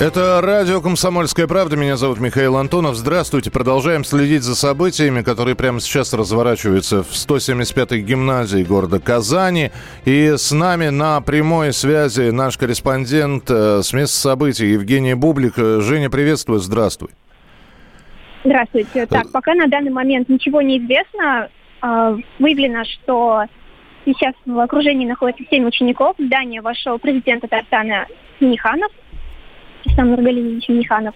Это радио «Комсомольская правда». Меня зовут Михаил Антонов. Здравствуйте. Продолжаем следить за событиями, которые прямо сейчас разворачиваются в 175-й гимназии города Казани. И с нами на прямой связи наш корреспондент э, с места событий Евгений Бублик. Э, Женя, приветствую. Здравствуй. Здравствуйте. Так, пока на данный момент ничего не известно. А, Выявлено, что сейчас в окружении находится 7 учеников. В здание вошел президент Татарстана Миниханов, Рустам Нургалиевич Миниханов.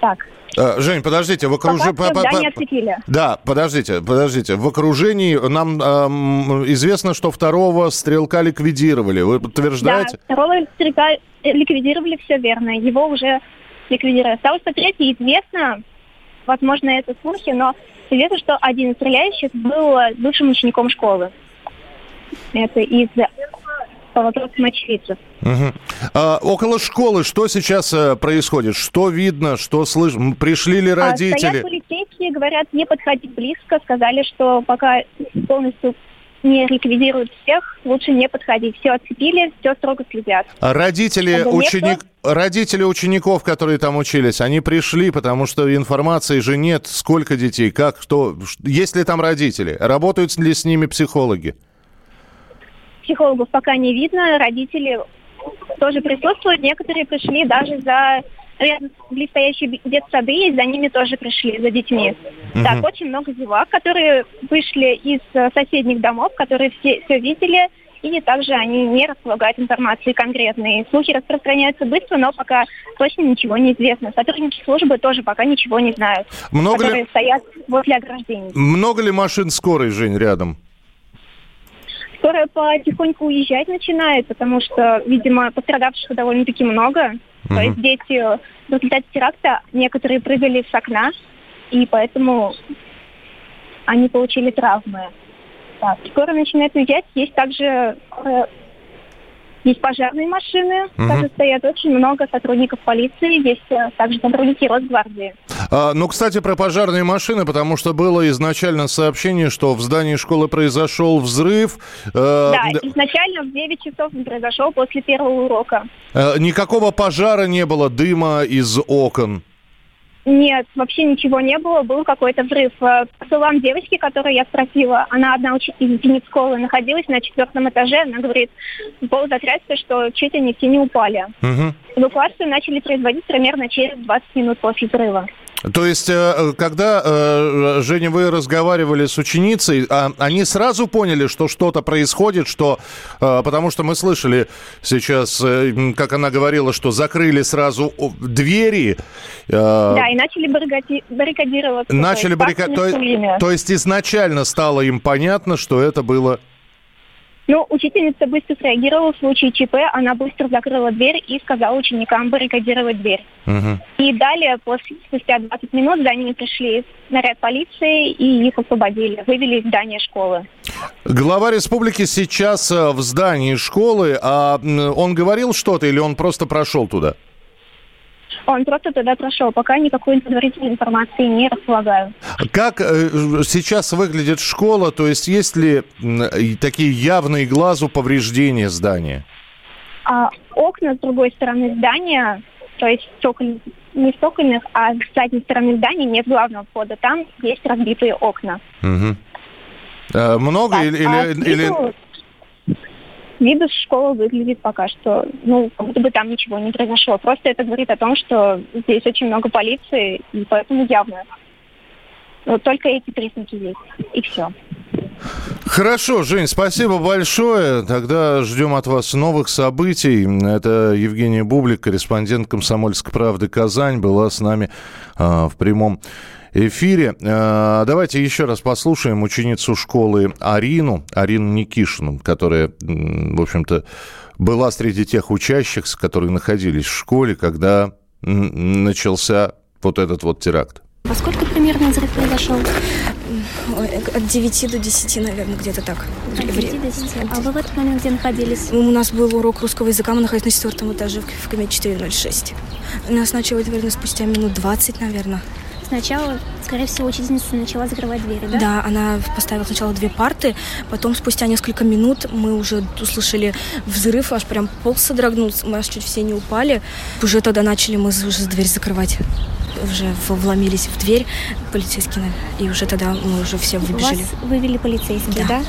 Так, Э, Жень, подождите, в окружении... все здание отцепили. Да, подождите, подождите. В окружении нам эм, известно, что второго стрелка ликвидировали. Вы подтверждаете? Да, второго стрелка ликвидировали, все верно. Его уже ликвидировали. Осталось по третьей известно, возможно, это слухи, но известно, что один из стреляющих был э, бывшим учеником школы. Это из по вопросам очевидцев. Мгм. А, около школы что сейчас э, происходит? Что видно, что слышно? Пришли ли А, родители? Стоят полицейские, говорят, не подходить близко. Сказали, что пока полностью не ликвидируют всех, лучше не подходить. Все отцепили, все строго следят. А Родители, Это ученик... Родители учеников, которые там учились, они пришли, потому что информации же нет, сколько детей, как, кто, есть ли там родители, работают ли с ними психологи? Психологов пока не видно, родители тоже присутствуют. Некоторые пришли даже за рядом близстоящие детсады, есть, за ними тоже пришли, за детьми. Так, очень много зевак, которые вышли из э, соседних домов, которые все, все видели, и также они не располагают информацией конкретной. Слухи распространяются быстро, но пока точно ничего не известно. Сотрудники службы тоже пока ничего не знают, Много которые ли, стоят возле ограждений. много ли машин скорой, Жень, рядом? Скоро потихоньку уезжать начинает, потому что, видимо, пострадавших довольно-таки много. То Мгм. есть дети в результате теракта некоторые прыгали с окна, и поэтому они получили травмы. Так, скоро начинает уезжать. Есть также э, есть пожарные машины, Мгм. также стоят очень много сотрудников полиции, есть э, также сотрудники Росгвардии. А, ну, кстати, про пожарные машины, потому что было изначально сообщение, что в здании школы произошел взрыв. Э, да, д- изначально в 9 часов он произошел после первого урока. э, никакого пожара не было, дыма из окон. Нет, вообще ничего не было, был какой-то взрыв. Э, По словам девочки, которую я спросила, она одна учительница школы, находилась на четвертом этаже, она говорит, пол затрясся, что чуть они все не упали. Мгм. Эвакуацию начали производить примерно через 20 минут после взрыва. То есть, э, когда, э, Женя, вы разговаривали с ученицей, а, они сразу поняли, что что-то происходит, что... э, Потому что мы слышали сейчас, как она говорила, что закрыли сразу двери. Да, и начали баррикади- баррикадироваться. Начали то есть баррика- бабками, то, то есть изначально стало им понятно, что это было... Ну, учительница быстро среагировала в случае ЧП, она быстро закрыла дверь и сказала ученикам баррикадировать дверь. Мгм. И далее, после, спустя 20 минут, за ними пришли наряд полиции и их освободили, вывели из здания школы. Глава республики сейчас э, в здании школы, а он говорил что-то или он просто прошел туда? Он просто туда прошел, пока никакой предварительной информации не располагаю. Как э, сейчас выглядит школа? То есть есть ли такие явные глазу повреждения здания? А окна с другой стороны здания, то есть стеколь- не стекольных, а с задней стороны здания нет главного входа. Там есть разбитые окна. Э, Много Так, или... а или- или- виду- школа выглядит пока что, ну, как будто бы там ничего не произошло. Просто это говорит о том, что здесь очень много полиции, и поэтому явно. Вот только эти признаки есть, и все. Хорошо, Жень, спасибо большое. Тогда ждем от вас новых событий. Это Евгения Бублик, корреспондент «Комсомольской правды» Казань, была с нами а, в прямом эфире. А, давайте еще раз послушаем ученицу школы Арину, Арину Никишину, которая, в общем-то, была среди тех учащихся, которые находились в школе, когда начался вот этот вот теракт. Во сколько примерно взрыв произошел? от 9 до 10, наверное, где-то так. От 9 до 10. А вы в этот момент где находились? У нас был урок русского языка, мы находились на четвертом этаже в Каме 406. Нас начали, наверное, спустя минут 20, наверное. Сначала, скорее всего, учительница начала закрывать двери, да? Да, она поставила сначала две парты, потом спустя несколько минут мы уже услышали взрыв, аж прям пол содрогнулся, мы аж чуть все не упали. Уже тогда начали мы уже дверь закрывать уже вломились в дверь полицейские, и уже тогда мы уже все выбежали. Вас вывели полицейские, да? да?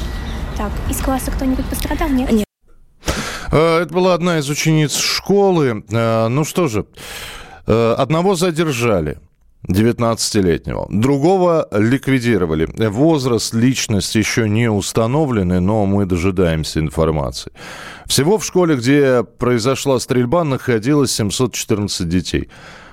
Так, из класса кто-нибудь пострадал, нет? Нет. А, это была одна из учениц школы. А, ну что же, а, одного задержали. 19-летнего. Другого ликвидировали. Возраст, личность еще не установлены, но мы дожидаемся информации. Всего в школе, где произошла стрельба, находилось 714 детей.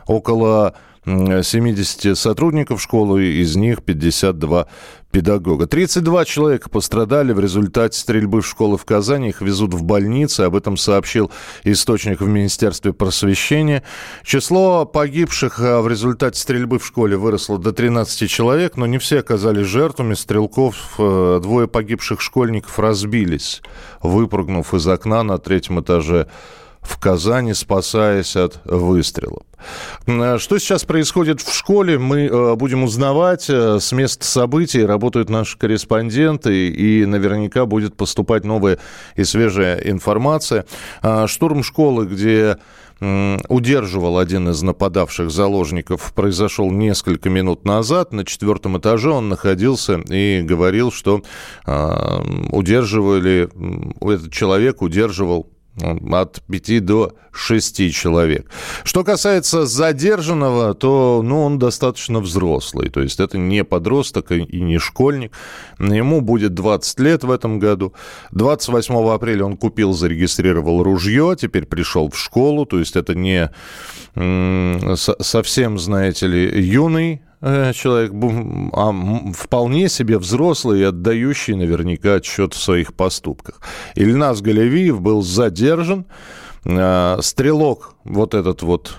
Около 70 сотрудников школы, из них 52 педагога. 32 человека пострадали в результате стрельбы в школы в Казани. Их везут в больницы. Об этом сообщил источник в Министерстве просвещения. Число погибших а, в результате стрельбы в школе выросло до 13 человек, но не все оказались жертвами стрелков. Э, двое погибших школьников разбились, выпрыгнув из окна на третьем этаже в Казани, спасаясь от выстрелов. Что сейчас происходит в школе, мы э, будем узнавать э, с места событий. Работают наши корреспонденты, и наверняка будет поступать новая и свежая информация. Штурм школы, где удерживал один из нападавших заложников, произошел несколько минут назад. На четвертом этаже он находился и говорил, что э, удерживали, этот человек удерживал от 5 до 6 человек. Что касается задержанного, то ну, он достаточно взрослый. То есть это не подросток и не школьник. Ему будет 20 лет в этом году. 28 апреля он купил, зарегистрировал ружье, теперь пришел в школу. То есть это не совсем, знаете ли, юный человек а, вполне себе взрослый и отдающий наверняка отчет в своих поступках. Ильнас Галевиев был задержан. Э, стрелок, вот этот вот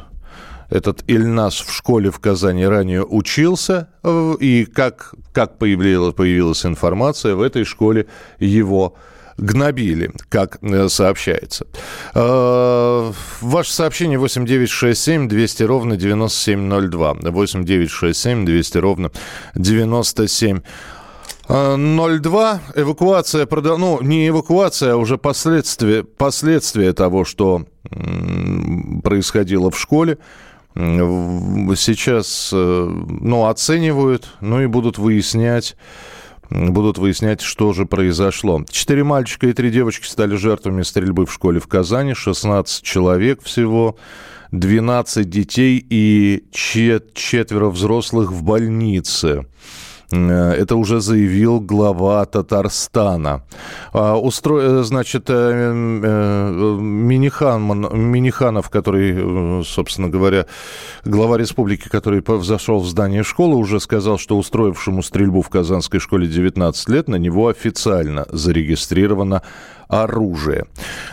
этот Ильнас в школе в Казани ранее учился, э, и как, как появилась, появилась информация, в этой школе его гнобили, как э, сообщается. Э, ваше сообщение 8967 200 ровно 9702. 8967 200 ровно 97 02. Эвакуация, ну, не эвакуация, а уже последствия, последствия того, что происходило в школе. Сейчас, э, ну, оценивают, ну и будут выяснять, будут выяснять, что же произошло. Четыре мальчика и три девочки стали жертвами стрельбы в школе в Казани. 16 человек всего. 12 детей и четверо взрослых в больнице. Э, это уже заявил глава Татарстана. А, устро... Э, значит, э, Минихан, Миниханов, который, собственно говоря, глава республики, который взошел в здание школы, уже сказал, что устроившему стрельбу в Казанской школе 19 лет на него официально зарегистрировано оружие.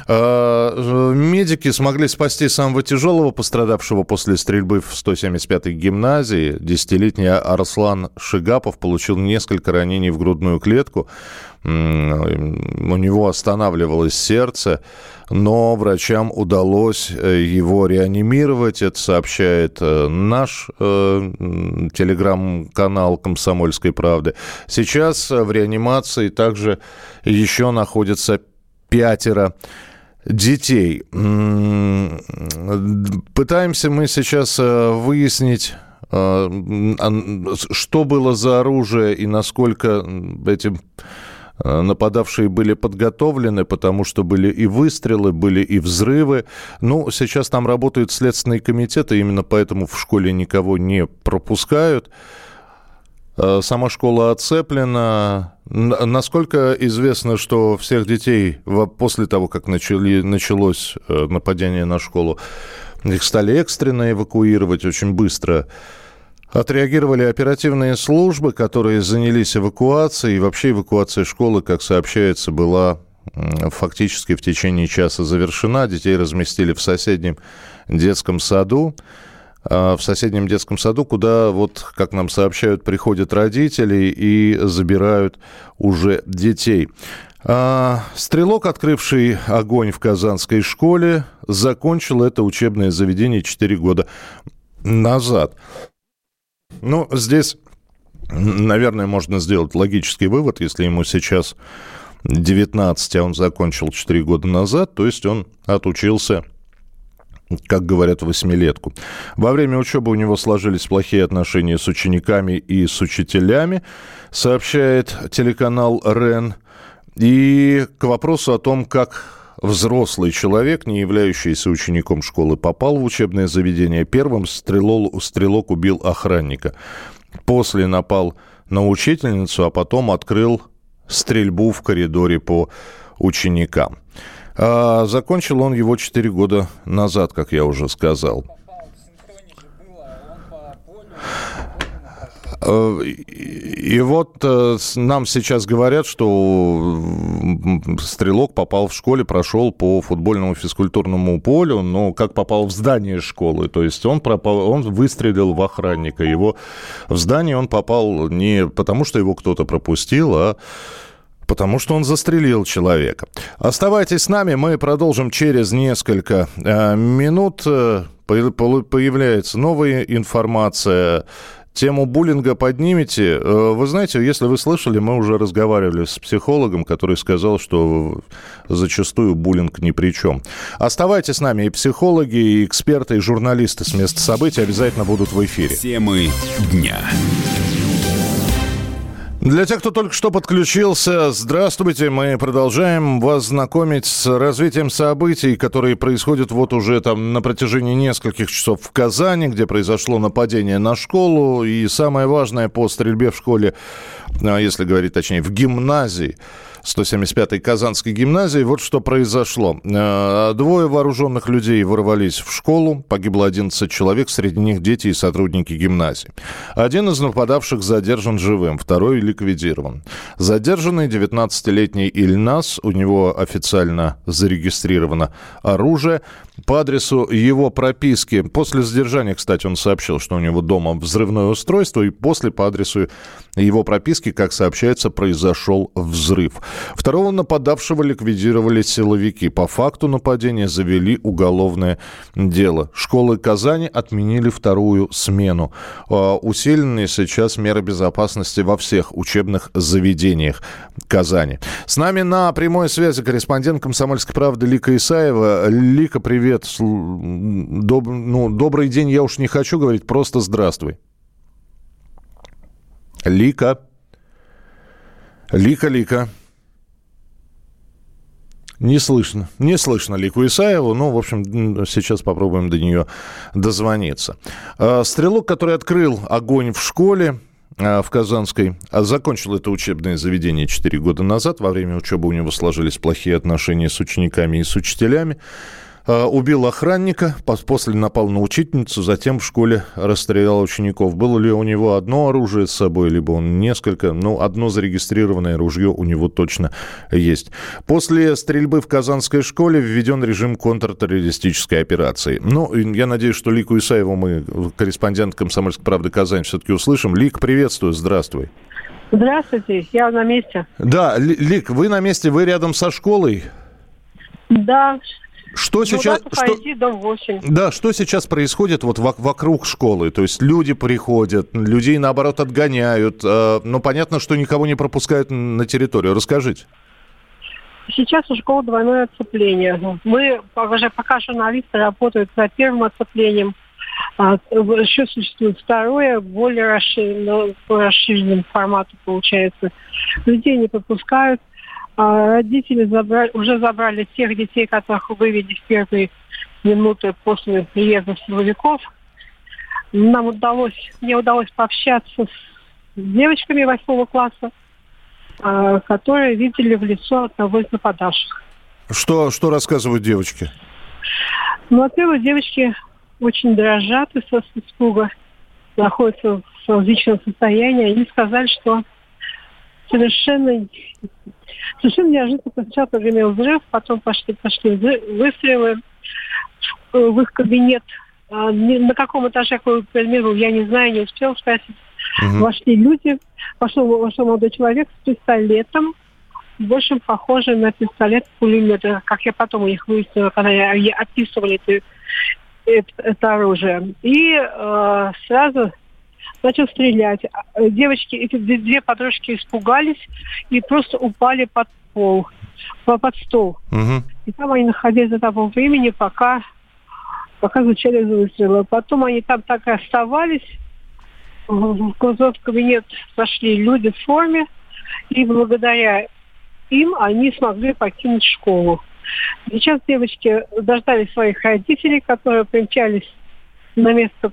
А, медики смогли спасти самого тяжелого пострадавшего после стрельбы в 175-й гимназии. Десятилетний Арслан Шигапов получил несколько ранений в грудную клетку. У него останавливалось сердце, но врачам удалось э, его реанимировать. Это сообщает э, наш э, телеграм-канал «Комсомольской правды». Сейчас в реанимации также еще находится пятеро детей. Пытаемся мы сейчас э, выяснить э, что было за оружие и насколько эти э, нападавшие были подготовлены, потому что были и выстрелы, были и взрывы. Ну, сейчас там работают следственные комитеты, именно поэтому в школе никого не пропускают. Э, сама школа оцеплена. Насколько известно, что всех детей после того, как начали, началось э, нападение на школу, их стали экстренно эвакуировать очень быстро. Отреагировали оперативные службы, которые занялись эвакуацией. И вообще эвакуация школы, как сообщается, была фактически в течение часа завершена. Детей разместили в соседнем детском саду. В соседнем детском саду, куда, вот, как нам сообщают, приходят родители и забирают уже детей. Стрелок, открывший огонь в казанской школе, закончил это учебное заведение 4 года назад. Ну, здесь, наверное, можно сделать логический вывод, если ему сейчас 19, а он закончил 4 года назад, то есть он отучился как говорят, восьмилетку. Во время учебы у него сложились плохие отношения с учениками и с учителями, сообщает телеканал РЕН. И к вопросу о том, как взрослый человек, не являющийся учеником школы, попал в учебное заведение, первым стрелол, стрелок убил охранника. После напал на учительницу, а потом открыл стрельбу в коридоре по ученикам. А закончил он его 4 года назад, как я уже сказал. Э, и вот э, нам сейчас говорят, что стрелок попал в школе, прошел по футбольному физкультурному полю, но как попал в здание школы, то есть он, пропал, он выстрелил в охранника. Его в здание он попал не потому, что его кто-то пропустил, а Потому что он застрелил человека. Оставайтесь с нами, мы продолжим через несколько э, минут. Э, появляется новая информация. Тему буллинга поднимете. Э, вы знаете, если вы слышали, мы уже разговаривали с психологом, который сказал, что зачастую буллинг ни при чем. Оставайтесь с нами. И психологи, и эксперты, и журналисты с места событий обязательно будут в эфире. Темы дня. Для тех, кто только что подключился, здравствуйте. Мы продолжаем вас знакомить с развитием событий, которые происходят вот уже там на протяжении нескольких часов в Казани, где произошло нападение на школу. И самое важное по стрельбе в школе, а если говорить точнее, в гимназии – 175-й Казанской гимназии. Вот что произошло. Э, двое вооруженных людей ворвались в школу. Погибло 11 человек, среди них дети и сотрудники гимназии. Один из нападавших задержан живым, второй ликвидирован. Задержанный 19-летний Ильнас, у него официально зарегистрировано оружие. По адресу его прописки, после задержания, кстати, он сообщил, что у него дома взрывное устройство, и после по адресу его прописки, как сообщается, произошел взрыв. Второго нападавшего ликвидировали силовики. По факту нападения завели уголовное дело. Школы Казани отменили вторую смену. А, усиленные сейчас меры безопасности во всех учебных заведениях Казани. С нами на прямой связи корреспондент «Комсомольской правды» Лика Исаева. Лика, привет. Доб... Ну, добрый день я уж не хочу говорить, просто здравствуй. Лика. Лика, Лика. Не слышно. Не слышно Лику Исаеву. Ну, в общем, сейчас попробуем до нее дозвониться. А, стрелок, который открыл огонь в школе, а, в Казанской. А закончил это учебное заведение 4 года назад. Во время учебы у него сложились плохие отношения с учениками и с учителями. Э, убил охранника, после напал на учительницу, затем в школе расстрелял учеников. Было ли у него одно оружие с собой, либо он несколько? Ну, одно зарегистрированное ружье у него точно есть. После стрельбы в Казанской школе введен режим контртеррористической операции. Ну, я надеюсь, что Лику Исаеву мы, корреспондент «Комсомольской правды» Казань, все-таки услышим. Лик, приветствую, здравствуй. Здравствуйте, я на месте. Да, Лик, вы на месте, вы рядом со школой? Да, что ну, сейчас... Что, дом 8. Да, что сейчас происходит вот вокруг школы? То есть люди приходят, людей, наоборот, отгоняют. Э, но понятно, что никого не пропускают на территорию. Расскажите. Сейчас у школы двойное отцепление. Мы, уже пока журналисты работают за первым отцеплением, а, еще существует второе, более расширенное, по расширенному формату получается. Людей не пропускают. А родители забрали, уже забрали тех детей, которых вывели в первые минуты после приезда силовиков. Нам удалось, мне удалось пообщаться с девочками восьмого класса, а, которые видели в лицо одного из нападавших. Что, что рассказывают девочки? Ну, во-первых, девочки очень дрожат из испуга, находятся в различном состоянии. Они сказали, что совершенно Совершенно неожиданно сначала прогремел взрыв, потом пошли, пошли выстрелы. В их кабинет а, на каком этаже, какой примеру, я не знаю, не успел спросить. Угу. Вошли люди, вошел, вошел молодой человек с пистолетом, больше похожий на пистолет-пулемет, как я потом у них выяснила, когда я, я описывали это, это, это оружие. И э, сразу начал стрелять. Девочки, эти две подружки испугались и просто упали под пол, под стол. Угу. И там они находились до того времени, пока, пока звучали выстрелы. Потом они там так и оставались. В в кабинет зашли люди в форме, и благодаря им они смогли покинуть школу. Сейчас девочки дождались своих родителей, которые примчались на место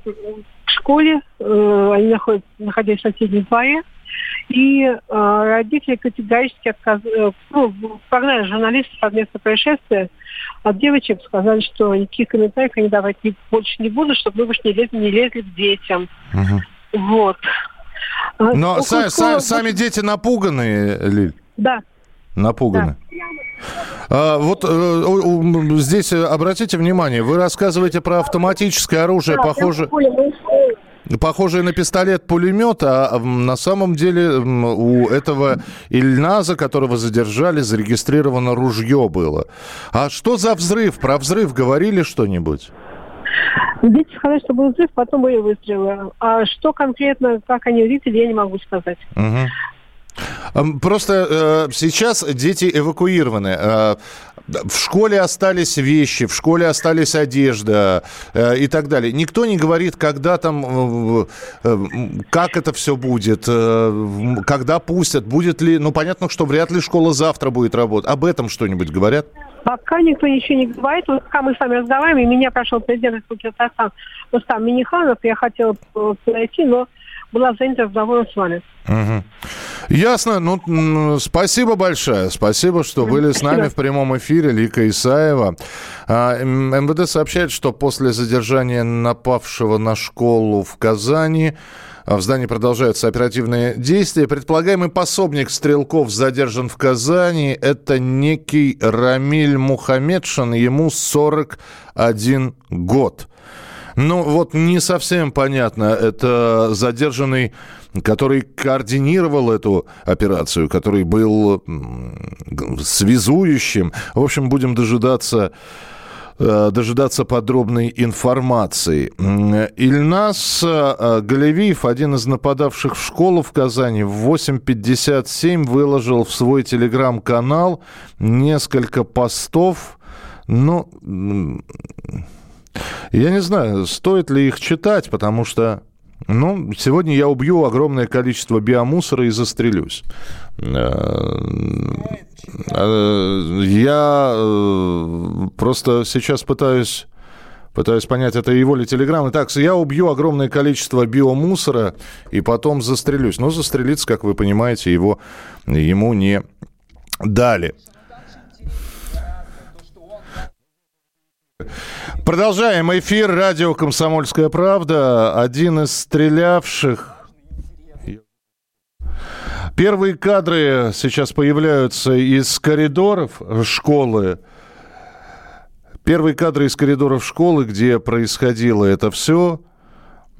в школе. Э, они находятся, находясь в соседнем дворе. И э, родители категорически отказали, э, ну, прогнали журналистов от места происшествия. От девочек сказали, что никаких комментариев они давать не, больше не будут, чтобы мы больше не лезли, не лезли к детям. Угу. Вот. А Но са- са- сами дети напуганные, Лиль? Да. Напуганы. Да. А, вот э, здесь обратите внимание, вы рассказываете про автоматическое оружие, да, похоже... Похожее на пистолет-пулемет, а на самом деле у этого Ильназа, которого задержали, зарегистрировано ружье было. А что за взрыв? Про взрыв говорили что-нибудь? Дети сказали, что был взрыв, потом были выстрелы. А что конкретно, как они увидели, я не могу сказать. Угу. Просто э, сейчас дети эвакуированы. Э, в школе остались вещи, в школе остались одежда э, и так далее. Никто не говорит, когда там, э, э, как это все будет, э, когда пустят, будет ли... Ну, понятно, что вряд ли школа завтра будет работать. Об этом что-нибудь говорят? Пока никто ничего не говорит. Вот пока мы с вами разговариваем, и меня прошел президент Республики Татарстан Рустам Миниханов, я хотела подойти, но была занята разговором с вами. Угу. Ясно. Ну, спасибо большое. Спасибо, что были с нами в прямом эфире. Лика Исаева. А, МВД сообщает, что после задержания напавшего на школу в Казани в здании продолжаются оперативные действия. Предполагаемый пособник стрелков задержан в Казани. Это некий Рамиль Мухаммедшин. Ему 41 год. Ну, вот не совсем понятно. Это задержанный, который координировал эту операцию, который был связующим. В общем, будем дожидаться э, дожидаться подробной информации. Ильнас э, Галевиев, один из нападавших в школу в Казани, в 8.57 выложил в свой телеграм-канал несколько постов. Ну, я не знаю, стоит ли их читать, потому что ну, сегодня я убью огромное количество биомусора и застрелюсь. Э, э, я э, просто сейчас пытаюсь Пытаюсь понять, это его ли телеграм. Итак, я убью огромное количество биомусора и потом застрелюсь. Но застрелиться, как вы понимаете, его, ему не дали. Продолжаем эфир. Радио «Комсомольская правда». Один из стрелявших... Первые кадры сейчас появляются из коридоров школы. Первые кадры из коридоров школы, где происходило это все.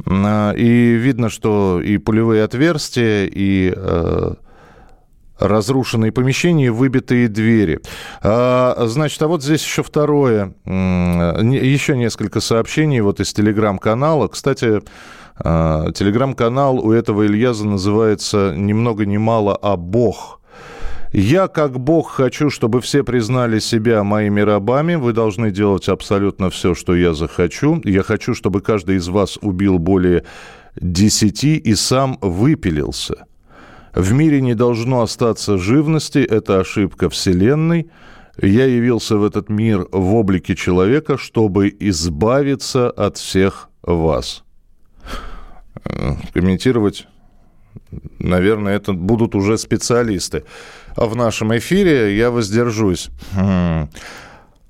И видно, что и пулевые отверстия, и э, разрушенные помещения, выбитые двери. А, значит, а вот здесь еще второе, еще несколько сообщений вот из телеграм-канала. Кстати, а, телеграм-канал у этого Ильяза называется ни много ни мало, а Бог. Я, как Бог, хочу, чтобы все признали себя моими рабами. Вы должны делать абсолютно все, что я захочу. Я хочу, чтобы каждый из вас убил более десяти и сам выпилился. В мире не должно остаться живности, это ошибка Вселенной. Я явился в этот мир в облике человека, чтобы избавиться от всех вас. Комментировать, наверное, это будут уже специалисты. А в нашем эфире я воздержусь.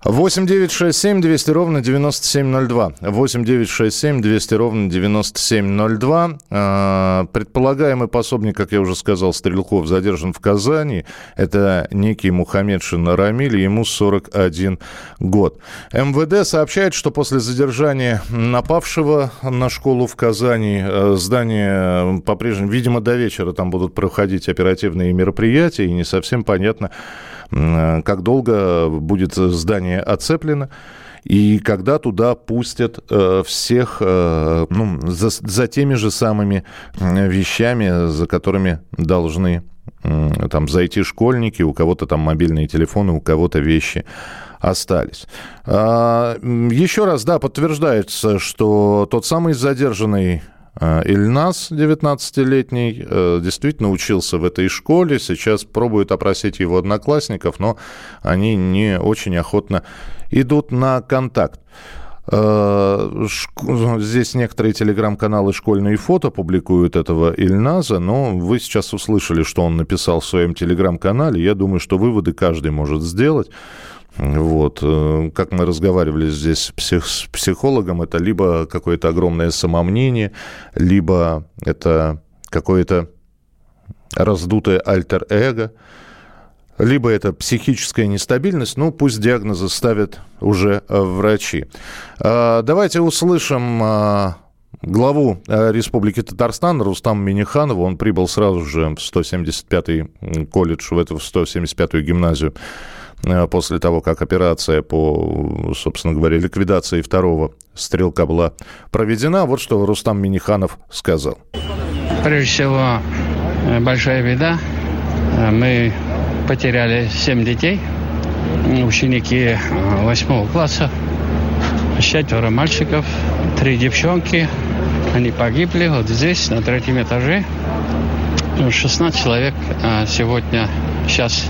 8 9 6 7 200 ровно 9702. 8 9 6 7 200 ровно 9702. А, предполагаемый пособник, как я уже сказал, Стрелков задержан в Казани. Это некий Мухаммедшин Рамиль, ему 41 год. МВД сообщает, что после задержания напавшего на школу в Казани э, здание по-прежнему, видимо, до вечера там будут проходить оперативные мероприятия, и не совсем понятно, Э, как долго будет здание оцеплено и когда туда пустят э, всех э, ну, за, за теми же самыми вещами, за которыми должны э, там зайти школьники, у кого-то там мобильные телефоны, у кого-то вещи остались. А, еще раз, да, подтверждается, что тот самый задержанный Ильнас, 19-летний, э, действительно учился в этой школе, сейчас пробует опросить его одноклассников, но они не очень охотно идут на контакт. Э, здесь некоторые телеграм-каналы «Школьные фото» публикуют этого Ильназа, но вы сейчас услышали, что он написал в своем телеграм-канале. Я думаю, что выводы каждый может сделать. Вот. Э, как мы разговаривали здесь псих, с психологом, это либо какое-то огромное самомнение, либо это какое-то раздутое альтер-эго, либо это психическая нестабильность, ну, пусть диагнозы ставят уже э, врачи. А, давайте услышим а, главу э, Республики Татарстан Рустам Миниханова. Он прибыл сразу же в 175-й колледж, в эту в 175-ю гимназию после того, как операция по, собственно говоря, ликвидации второго стрелка была проведена. Вот что Рустам Миниханов сказал. Прежде всего, э, большая беда. Э, мы потеряли семь детей, ученики восьмого класса, четверо мальчиков, три девчонки. Они погибли вот здесь, на третьем этаже. 16 человек сегодня, сейчас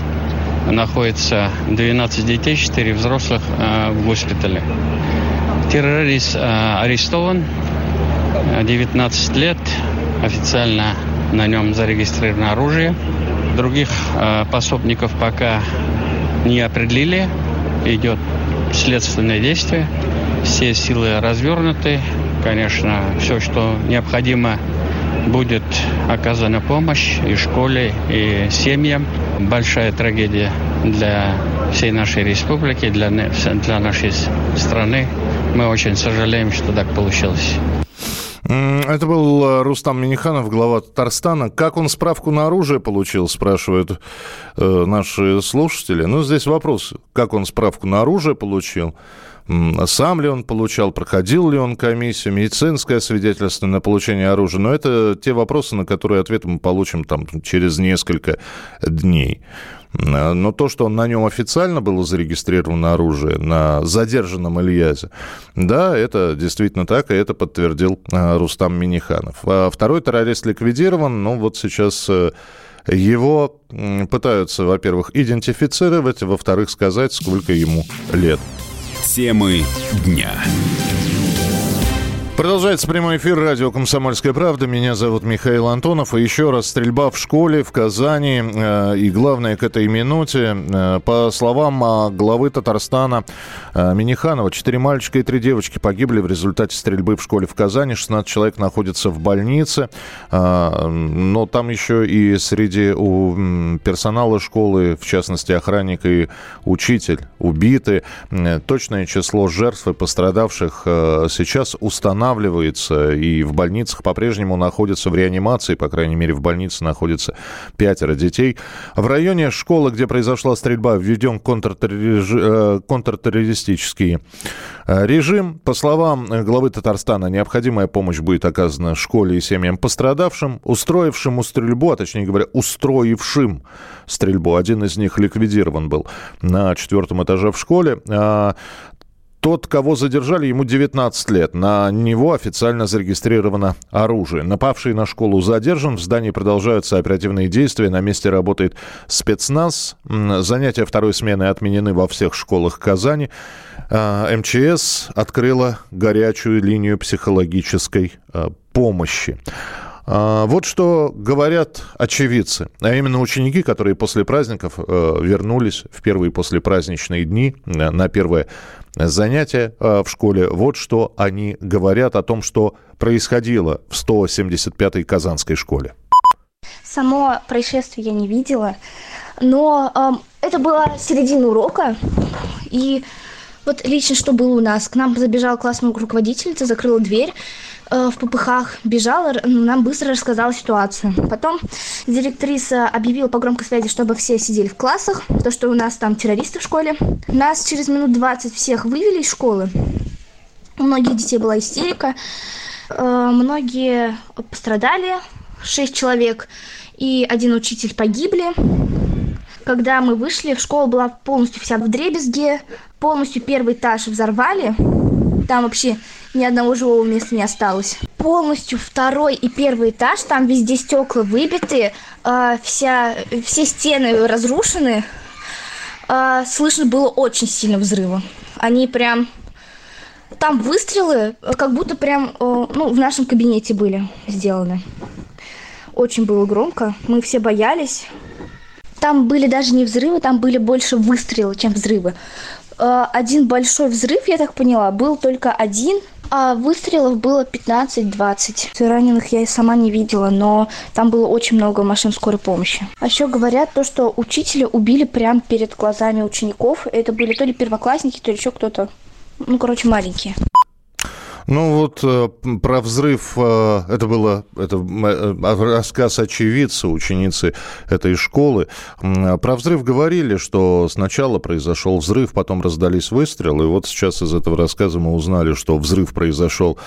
находится 12 детей, 4 взрослых э, в госпитале. Террорист э, арестован, 19 лет, официально на нем зарегистрировано оружие. Других э, пособников пока не определили, идет следственное действие. Все силы развернуты. Конечно, все, что необходимо, будет оказана помощь и школе, и семьям большая трагедия для всей нашей республики, для, для нашей страны. Мы очень сожалеем, что так получилось. Это был э, Рустам Миниханов, глава Татарстана. Как он справку на оружие получил, спрашивают э, наши слушатели. Ну, здесь вопрос, как он справку на оружие получил сам ли он получал, проходил ли он комиссию, медицинское свидетельство на получение оружия. Но это те вопросы, на которые ответ мы получим там, через несколько дней. Но то, что на нем официально было зарегистрировано оружие, на задержанном Ильязе, да, это действительно так, и это подтвердил а, Рустам Миниханов. А второй террорист ликвидирован, ну вот сейчас э, его пытаются, во-первых, идентифицировать, во-вторых, сказать, сколько ему лет. Темы дня. Продолжается прямой эфир радио «Комсомольская правда». Меня зовут Михаил Антонов. И еще раз стрельба в школе в Казани. Э, и главное к этой минуте. Э, по словам э, главы Татарстана Миниханова, четыре мальчика и три девочки погибли в результате стрельбы в школе в Казани. 16 человек находятся в больнице. Но там еще и среди у персонала школы, в частности охранник и учитель, убиты. Точное число жертв и пострадавших сейчас установлено восстанавливается и в больницах по-прежнему находятся в реанимации, по крайней мере, в больнице находится пятеро детей. В районе школы, где произошла стрельба, введен э, контртеррористический э, режим. По словам главы Татарстана, необходимая помощь будет оказана школе и семьям пострадавшим, устроившему стрельбу, а точнее говоря, устроившим стрельбу. Один из них ликвидирован был на четвертом этаже в школе. Тот, кого задержали, ему 19 лет. На него официально зарегистрировано оружие. Напавший на школу задержан. В здании продолжаются оперативные действия. На месте работает спецназ. Занятия второй смены отменены во всех школах Казани. А, МЧС открыла горячую линию психологической а, помощи. А, вот что говорят очевидцы, а именно ученики, которые после праздников э, вернулись в первые послепраздничные дни э, на первое занятие э, в школе. Вот что они говорят о том, что происходило в 175-й Казанской школе. Само происшествие я не видела, но э, это была середина урока, и вот лично что было у нас. К нам забежала классная руководительница, закрыла дверь, Э, в попыхах бежала, нам быстро рассказала ситуацию. Потом директриса объявила по громкой связи, чтобы все сидели в классах, то, что у нас там террористы в школе. Нас через минут 20 всех вывели из школы. У многих детей была истерика. Э, многие пострадали, шесть человек, и один учитель погибли. Когда мы вышли, школа была полностью вся в дребезге, полностью первый этаж взорвали. Там вообще ни одного живого места не осталось. Полностью второй и первый этаж, там везде стекла выбиты, э, вся, все стены разрушены. Э, слышно было очень сильно взрыва. Они прям... Там выстрелы, как будто прям э, ну, в нашем кабинете были сделаны. Очень было громко. Мы все боялись. Там были даже не взрывы, там были больше выстрелы, чем взрывы. Э, один большой взрыв, я так поняла, был только один, а выстрелов было 15-20. Раненых я и сама не видела, но там было очень много машин скорой помощи. А еще говорят то, что учителя убили прямо перед глазами учеников. Это были то ли первоклассники, то ли еще кто-то. Ну, короче, маленькие. Ну вот э, про взрыв, э, это было это э, рассказ очевидца, ученицы этой школы. Про взрыв говорили, что сначала произошел взрыв, потом раздались выстрелы. И вот сейчас из этого рассказа мы узнали, что взрыв произошел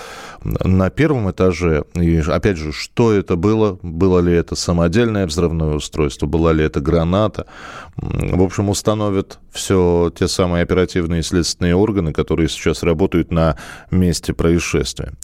на первом этаже. И опять же, что это было? Было ли это самодельное взрывное устройство? Была ли это граната? В общем, установят все те самые оперативные следственные органы, которые сейчас работают на месте происшествия.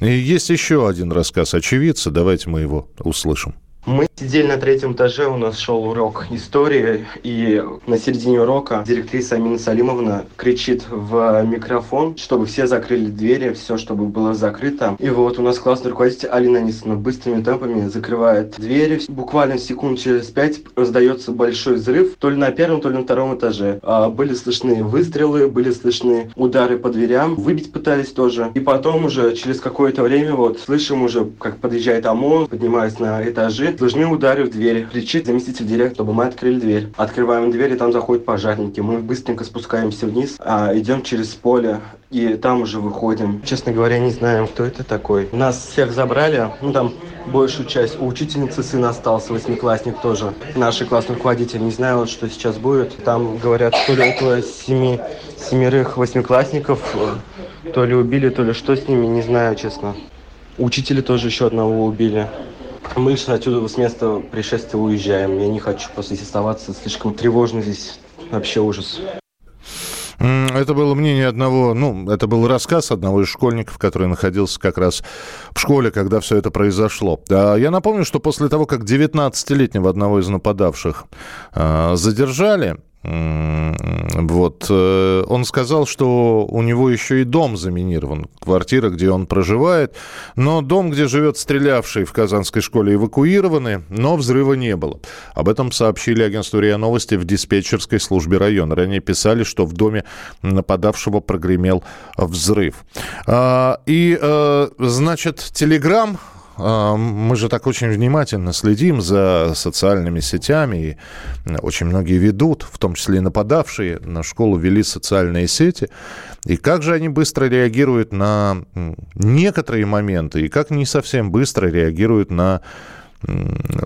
И есть еще один рассказ очевидца. Давайте мы его услышим. Мы сидели на третьем этаже, у нас шел урок истории, и на середине урока директриса Амина Салимовна кричит в микрофон, чтобы все закрыли двери, все, чтобы было закрыто. И вот у нас классный руководитель Алина Анисовна быстрыми темпами закрывает двери. Буквально секунд через пять раздается большой взрыв, то ли на первом, то ли на втором этаже. А, были слышны выстрелы, были слышны удары по дверям, выбить пытались тоже. И потом уже через какое-то время вот слышим уже, как подъезжает ОМОН, поднимаясь на этажи, Слышны удары в дверь. Кричит заместитель директора, чтобы мы открыли дверь. Открываем дверь, и там заходят пожарники. Мы быстренько спускаемся вниз, а идем через поле, и там уже выходим. Честно говоря, не знаем, кто это такой. Нас всех забрали, ну там большую часть. У учительницы сын остался, восьмиклассник тоже. Наш классный руководитель, не знаю, вот, что сейчас будет. Там говорят, то ли около семи, семерых восьмиклассников, э, то ли убили, то ли что с ними, не знаю, честно. Учителя тоже еще одного убили. Мы же отсюда с места пришествия уезжаем. Я не хочу просто здесь оставаться. Слишком тревожно здесь. Вообще ужас. Это было мнение одного, ну, это был рассказ одного из школьников, который находился как раз в школе, когда все это произошло. Я напомню, что после того, как 19-летнего одного из нападавших а, задержали, вот. Э, он сказал, что у него еще и дом заминирован, квартира, где он проживает. Но дом, где живет стрелявший в Казанской школе, эвакуированы, но взрыва не было. Об этом сообщили агентству РИА Новости в диспетчерской службе района. Ранее писали, что в доме нападавшего прогремел взрыв. А, и, э, значит, Телеграм мы же так очень внимательно следим за социальными сетями, и очень многие ведут, в том числе и нападавшие на школу, вели социальные сети. И как же они быстро реагируют на некоторые моменты, и как не совсем быстро реагируют на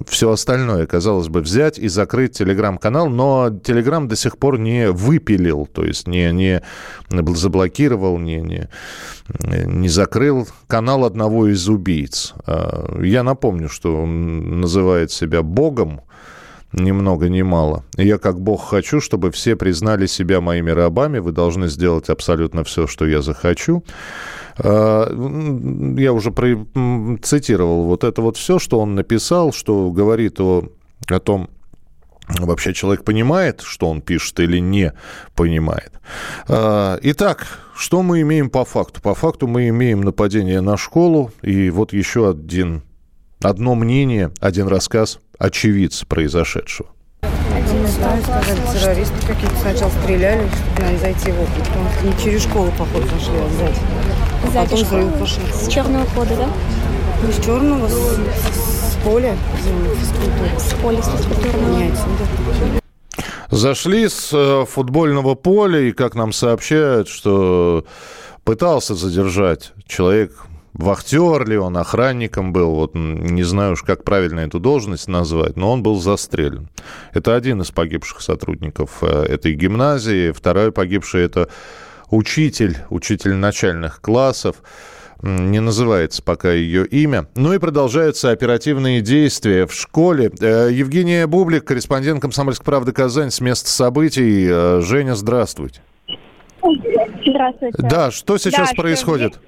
все остальное, казалось бы, взять и закрыть телеграм-канал, но телеграм до сих пор не выпилил, то есть не, не заблокировал, не, не, не закрыл канал одного из убийц. А, я напомню, что он называет себя богом, ни много ни мало. Я как Бог хочу, чтобы все признали себя моими рабами. Вы должны сделать абсолютно все, что я захочу. А, я уже цитировал вот это вот все, что он написал, что говорит о, о том, вообще человек понимает, что он пишет или не понимает. А, итак, что мы имеем по факту? По факту мы имеем нападение на школу, и вот еще один одно мнение, один рассказ очевидца произошедшего. Не знаю, сказали, террористы какие-то сначала стреляли, чтобы зайти в окна. Не через школу, походу, зашли, а сзади. А Сзади потом школы? взрыв пошел. С черного хода, да? Ну, с черного, с, с поля. С поля, с физкультурного. Не отсюда. Зашли с э, футбольного поля, и, как нам сообщают, что пытался задержать человек, вахтер ли он, охранником был, вот не знаю уж, как правильно эту должность назвать, но он был застрелен. Это один из погибших сотрудников э, этой гимназии. Второй погибший – это учитель, учитель начальных классов. Не называется пока ее имя. Ну и продолжаются оперативные действия в школе. Э, Евгения Бублик, корреспондент «Комсомольской правды» Казань с места событий. Э, Женя, здравствуйте. Здравствуйте. Да, что сейчас Да, происходит?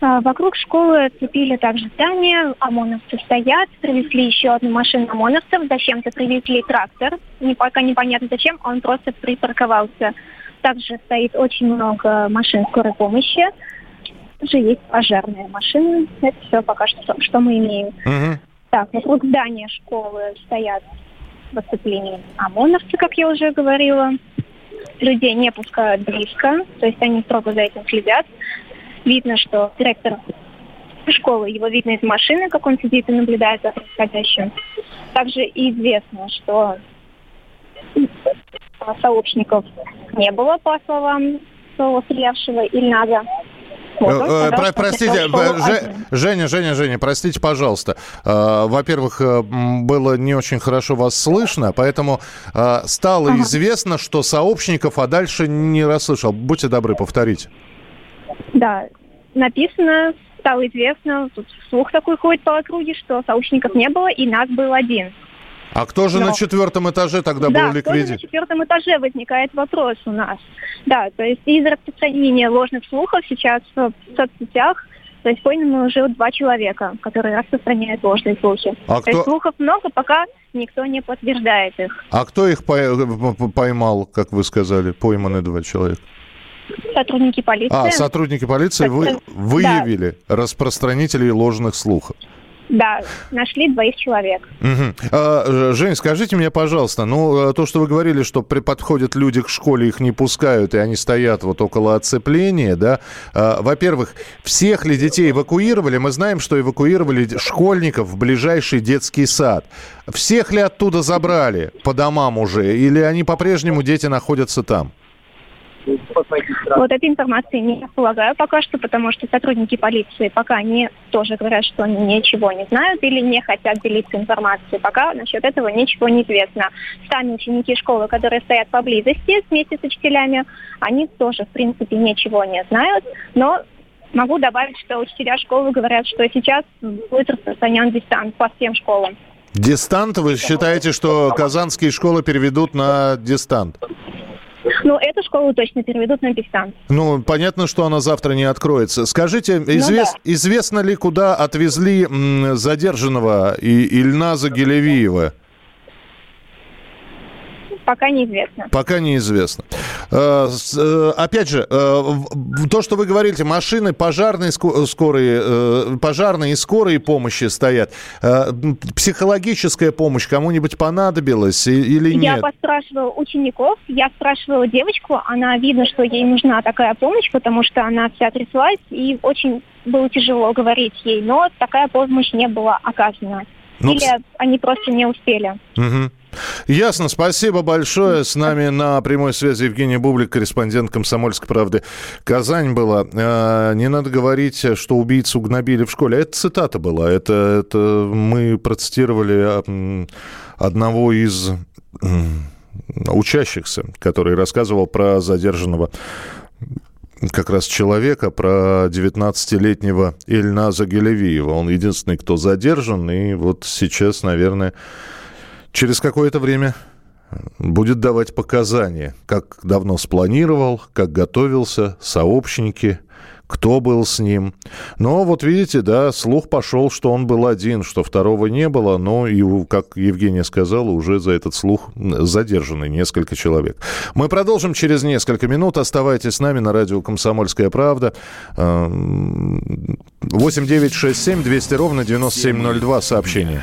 А, Вокруг школы оцепили также здание, ОМОНовцы стоят, привезли еще одну машину ОМОНовцев, зачем-то привезли трактор, не, пока непонятно зачем, он просто припарковался. Также стоит очень много машин скорой помощи, также есть пожарные машины, это все пока что, что мы имеем. Мгм. Так, вокруг здания школы стоят в оцеплении ОМОНовцы, как я уже говорила. Людей не пускают близко, то есть они строго за этим следят. Видно, что директор школы, его видно из машины, как он сидит и наблюдает за происходящим. Также известно, что сообщников не было, по словам стрелявшего Ильназа. Вот он Э, сказал, про- Простите, э, один. Женя, Женя, Женя, простите, пожалуйста. Э, Во-первых, было не очень хорошо вас слышно, поэтому стало Ага. известно, что сообщников, а дальше не расслышал. Будьте добры, повторите. Да, написано, стало известно, тут слух такой ходит по округе, что сообщников не было, и нас был один. А кто же Но- на четвертом этаже тогда да, был тоже на четвертом этаже возникает вопрос у нас. Да, то есть из распространения ложных слухов сейчас в соцсетях, то есть пойманы уже два человека, которые распространяют ложные слухи. А То кто- есть слухов много, пока никто не подтверждает их. А кто их п- поймал, как вы сказали, пойманы два человека? Сотрудники полиции. А, сотрудники полиции вы, Так, выявили распространителей ложных слухов. Да, нашли двоих человек. Мгм. А, Жень, скажите мне, пожалуйста, ну, э, то, что вы говорили, что при подходят люди к школе, их не пускают, и они стоят вот около оцепления, да, а, во-первых, всех ли детей эвакуировали? Мы знаем, что эвакуировали школьников в ближайший детский сад. Всех ли оттуда забрали по домам уже, или они по-прежнему, дети, находятся там? Вот этой информации не располагаю пока что, потому что сотрудники полиции пока не тоже говорят, что они ничего не знают или не хотят делиться информацией. Пока насчет этого ничего не известно. Сами ученики школы, которые стоят поблизости вместе с учителями, они тоже, в принципе, ничего не знают, но Могу добавить, что учителя школы говорят, что сейчас будет распространен дистант по всем школам. Дистант, вы считаете, что казанские школы переведут на дистант? Ну, эту школу точно переведут на дистант. Ну, понятно, что она завтра не откроется. Скажите, Ну извес- да. известно ли, куда отвезли задержанного и Ильназа Гелевиева? Пока неизвестно. Пока неизвестно. Э, э, Опять же, э, то, что вы говорите, машины пожарные, ско- скорые, пожарные и скорые помощи стоят. Психологическая помощь кому-нибудь понадобилась или Я нет? поспрашивала учеников, я спрашивала девочку, она видно, что ей нужна такая помощь, потому что она вся тряслась, и очень было тяжело говорить ей, но такая помощь не была оказана. Ну, Или они просто не успели. Мгм. Ясно, спасибо большое. С нами на прямой связи Евгения Бублик, корреспондент «Комсомольской правды». Казань была. Э, Не надо говорить, что убийцу гнобили в школе. Это цитата была. Это, это мы процитировали а, одного из учащихся, который рассказывал про задержанного как раз человека, про 19-летнего Ильназа Гелевиева. Он единственный, кто задержан, и вот сейчас, наверное, через какое-то время будет давать показания, как давно спланировал, как готовился, сообщники, кто был с ним. Но вот видите, да, слух пошел, что он был один, что второго не было, но, и, как Евгения сказала, уже за этот слух задержаны несколько человек. Мы продолжим через несколько минут. Оставайтесь с нами на радио «Комсомольская правда». 8 9 6 7 200 ровно 9702 сообщение.